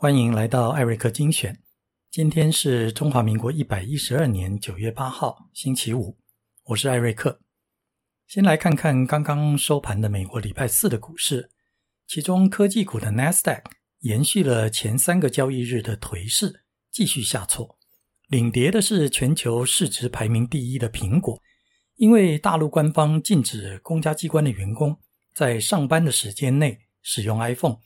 欢迎来到艾瑞克精选。今天是中华民国一百一十二年九月八号，星期五。我是艾瑞克。先来看看刚刚收盘的美国礼拜四的股市，其中科技股的 NASDAQ 延续了前三个交易日的颓势，继续下挫。领跌的是全球市值排名第一的苹果，因为大陆官方禁止公家机关的员工在上班的时间内使用 iPhone。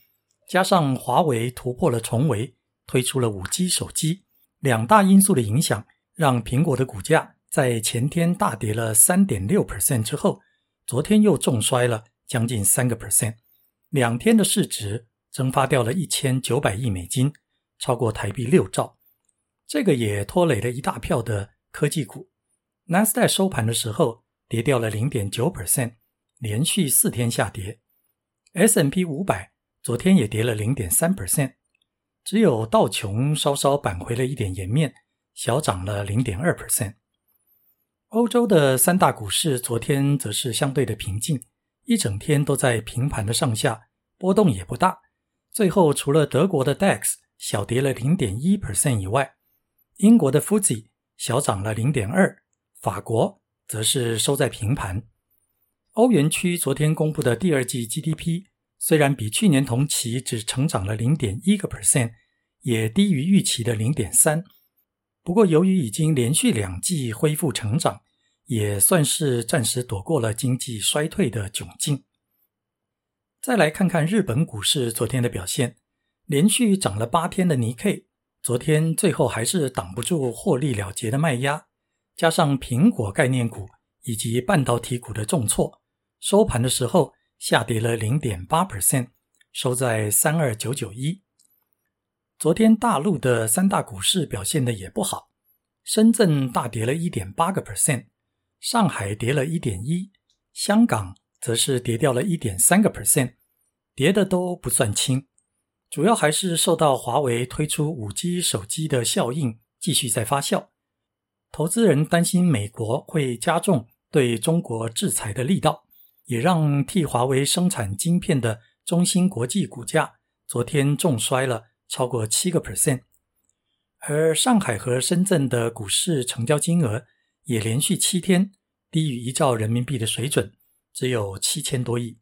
加上华为突破了重围，推出了五 G 手机，两大因素的影响，让苹果的股价在前天大跌了三点六 percent 之后，昨天又重摔了将近三个 percent，两天的市值蒸发掉了一千九百亿美金，超过台币六兆，这个也拖累了一大票的科技股。纳斯达收盘的时候跌掉了零点九 percent，连续四天下跌。S M P 五百。昨天也跌了零点三 percent，只有道琼稍稍扳回了一点颜面，小涨了零点二 percent。欧洲的三大股市昨天则是相对的平静，一整天都在平盘的上下，波动也不大。最后除了德国的 DAX 小跌了零点一 percent 以外，英国的 FTSE 小涨了零点二，法国则是收在平盘。欧元区昨天公布的第二季 GDP。虽然比去年同期只成长了零点一个 percent，也低于预期的零点三。不过，由于已经连续两季恢复成长，也算是暂时躲过了经济衰退的窘境。再来看看日本股市昨天的表现，连续涨了八天的尼 K，昨天最后还是挡不住获利了结的卖压，加上苹果概念股以及半导体股的重挫，收盘的时候。下跌了零点八 percent，收在三二九九一。昨天大陆的三大股市表现的也不好，深圳大跌了一点八个 percent，上海跌了一点一，香港则是跌掉了一点三个 percent，跌的都不算轻，主要还是受到华为推出五 G 手机的效应继续在发酵，投资人担心美国会加重对中国制裁的力道。也让替华为生产晶片的中芯国际股价昨天重摔了超过七个 percent，而上海和深圳的股市成交金额也连续七天低于一兆人民币的水准，只有七千多亿。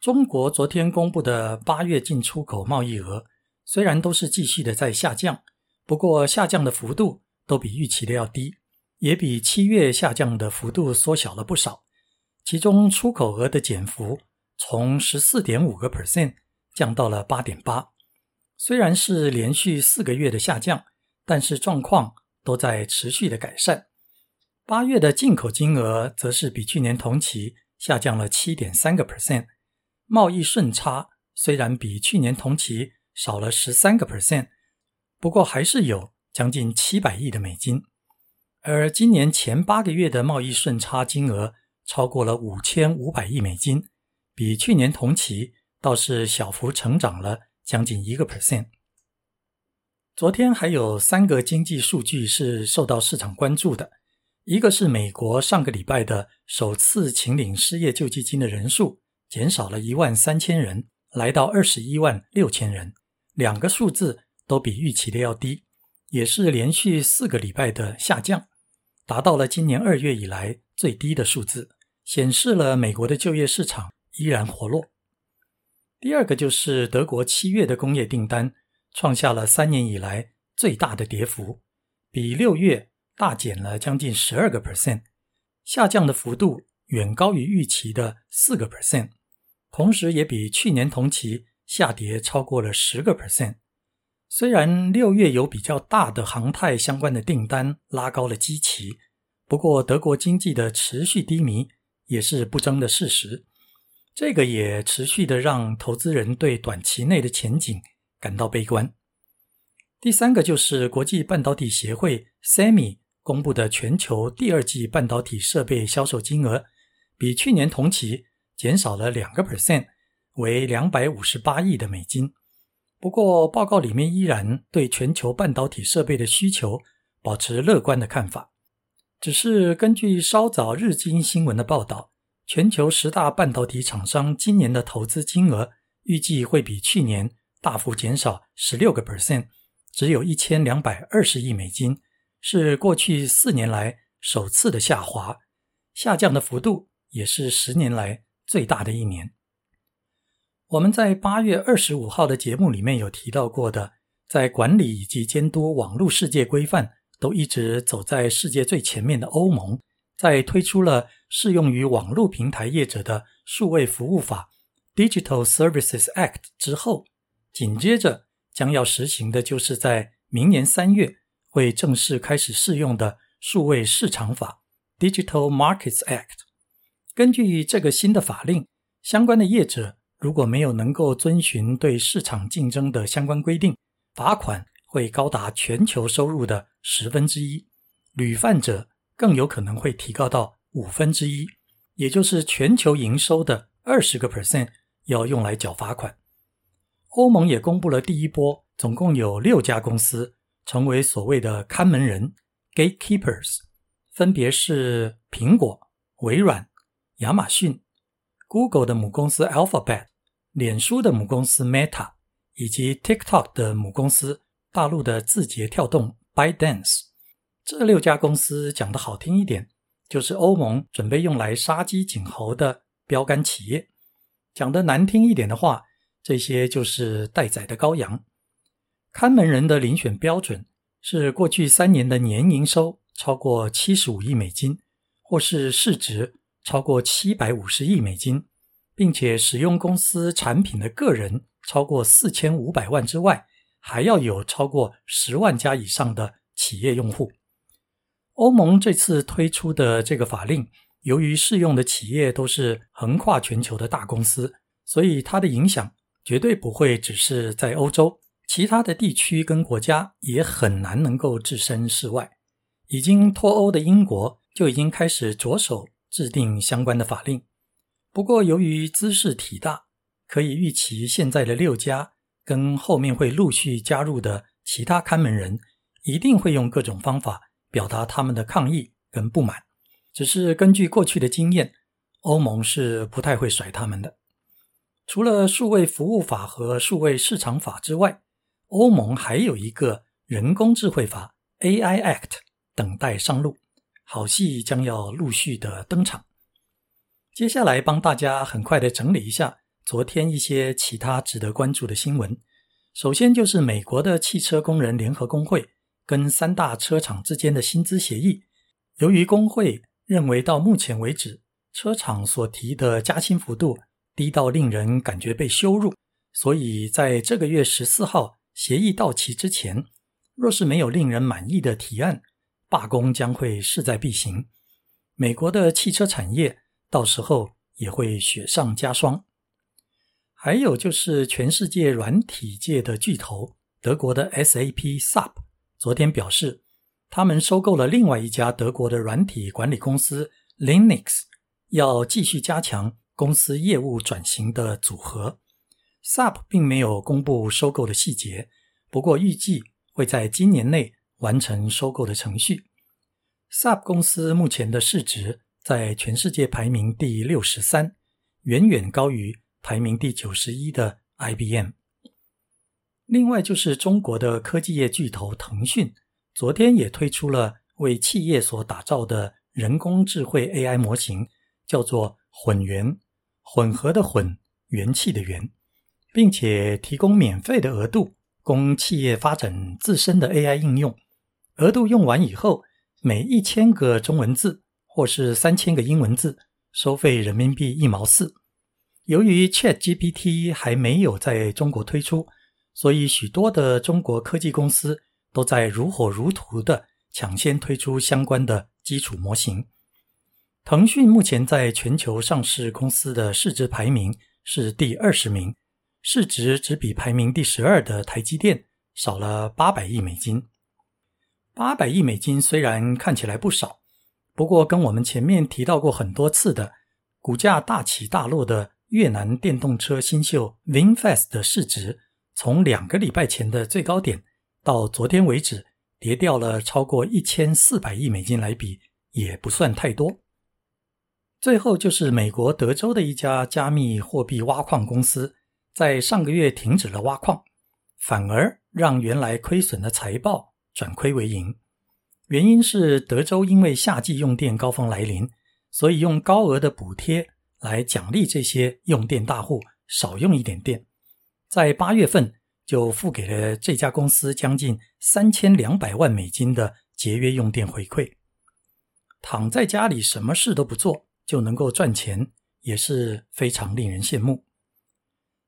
中国昨天公布的八月进出口贸易额虽然都是继续的在下降，不过下降的幅度都比预期的要低，也比七月下降的幅度缩小了不少。其中出口额的减幅从十四点五个 percent 降到了八点八，虽然是连续四个月的下降，但是状况都在持续的改善。八月的进口金额则是比去年同期下降了七点三个 percent，贸易顺差虽然比去年同期少了十三个 percent，不过还是有将近七百亿的美金，而今年前八个月的贸易顺差金额。超过了五千五百亿美金，比去年同期倒是小幅成长了将近一个 percent。昨天还有三个经济数据是受到市场关注的，一个是美国上个礼拜的首次请领失业救济金的人数减少了一万三千人，来到二十一万六千人，两个数字都比预期的要低，也是连续四个礼拜的下降，达到了今年二月以来最低的数字。显示了美国的就业市场依然活络。第二个就是德国七月的工业订单创下了三年以来最大的跌幅，比六月大减了将近十二个 percent，下降的幅度远高于预期的四个 percent，同时也比去年同期下跌超过了十个 percent。虽然六月有比较大的航太相关的订单拉高了基期，不过德国经济的持续低迷。也是不争的事实，这个也持续的让投资人对短期内的前景感到悲观。第三个就是国际半导体协会 （SEMI） 公布的全球第二季半导体设备销售金额，比去年同期减少了两个 percent，为两百五十八亿的美金。不过，报告里面依然对全球半导体设备的需求保持乐观的看法。只是根据稍早日经新闻的报道，全球十大半导体厂商今年的投资金额预计会比去年大幅减少十六个 percent，只有一千两百二十亿美金，是过去四年来首次的下滑，下降的幅度也是十年来最大的一年。我们在八月二十五号的节目里面有提到过的，在管理以及监督网络世界规范都一直走在世界最前面的欧盟，在推出了适用于网络平台业者的数位服务法 （Digital Services Act） 之后，紧接着将要实行的就是在明年三月会正式开始适用的数位市场法 （Digital Markets Act）。根据这个新的法令，相关的业者。如果没有能够遵循对市场竞争的相关规定，罚款会高达全球收入的十分之一，屡犯者更有可能会提高到五分之一，也就是全球营收的二十个 percent 要用来缴罚款。欧盟也公布了第一波，总共有六家公司成为所谓的看门人 （gatekeepers），分别是苹果、微软、亚马逊、Google 的母公司 Alphabet。脸书的母公司 Meta 以及 TikTok 的母公司大陆的字节跳动 ByteDance，这六家公司讲的好听一点，就是欧盟准备用来杀鸡儆猴的标杆企业；讲的难听一点的话，这些就是待宰的羔羊。看门人的遴选标准是过去三年的年营收超过七十五亿美金，或是市值超过七百五十亿美金。并且使用公司产品的个人超过四千五百万之外，还要有超过十万家以上的企业用户。欧盟这次推出的这个法令，由于适用的企业都是横跨全球的大公司，所以它的影响绝对不会只是在欧洲，其他的地区跟国家也很难能够置身事外。已经脱欧的英国就已经开始着手制定相关的法令。不过，由于姿势体大，可以预期现在的六家跟后面会陆续加入的其他看门人，一定会用各种方法表达他们的抗议跟不满。只是根据过去的经验，欧盟是不太会甩他们的。除了数位服务法和数位市场法之外，欧盟还有一个人工智慧法 AI Act 等待上路，好戏将要陆续的登场。接下来帮大家很快的整理一下昨天一些其他值得关注的新闻。首先就是美国的汽车工人联合工会跟三大车厂之间的薪资协议。由于工会认为到目前为止车厂所提的加薪幅度低到令人感觉被羞辱，所以在这个月十四号协议到期之前，若是没有令人满意的提案，罢工将会势在必行。美国的汽车产业。到时候也会雪上加霜。还有就是全世界软体界的巨头德国的 SAP SAP 昨天表示，他们收购了另外一家德国的软体管理公司 Linux，要继续加强公司业务转型的组合。SAP 并没有公布收购的细节，不过预计会在今年内完成收购的程序。SAP 公司目前的市值。在全世界排名第六十三，远远高于排名第九十一的 IBM。另外，就是中国的科技业巨头腾讯，昨天也推出了为企业所打造的人工智慧 AI 模型，叫做“混元”，混合的混，元气的元，并且提供免费的额度，供企业发展自身的 AI 应用。额度用完以后，每一千个中文字。或是三千个英文字，收费人民币一毛四。由于 Chat GPT 还没有在中国推出，所以许多的中国科技公司都在如火如荼的抢先推出相关的基础模型。腾讯目前在全球上市公司的市值排名是第二十名，市值只比排名第十二的台积电少了八百亿美金。八百亿美金虽然看起来不少。不过，跟我们前面提到过很多次的股价大起大落的越南电动车新秀 VinFast 的市值，从两个礼拜前的最高点到昨天为止跌掉了超过一千四百亿美金来比，也不算太多。最后就是美国德州的一家加密货币挖矿公司，在上个月停止了挖矿，反而让原来亏损的财报转亏为盈。原因是德州因为夏季用电高峰来临，所以用高额的补贴来奖励这些用电大户少用一点电。在八月份就付给了这家公司将近三千两百万美金的节约用电回馈。躺在家里什么事都不做就能够赚钱，也是非常令人羡慕。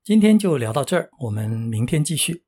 今天就聊到这儿，我们明天继续。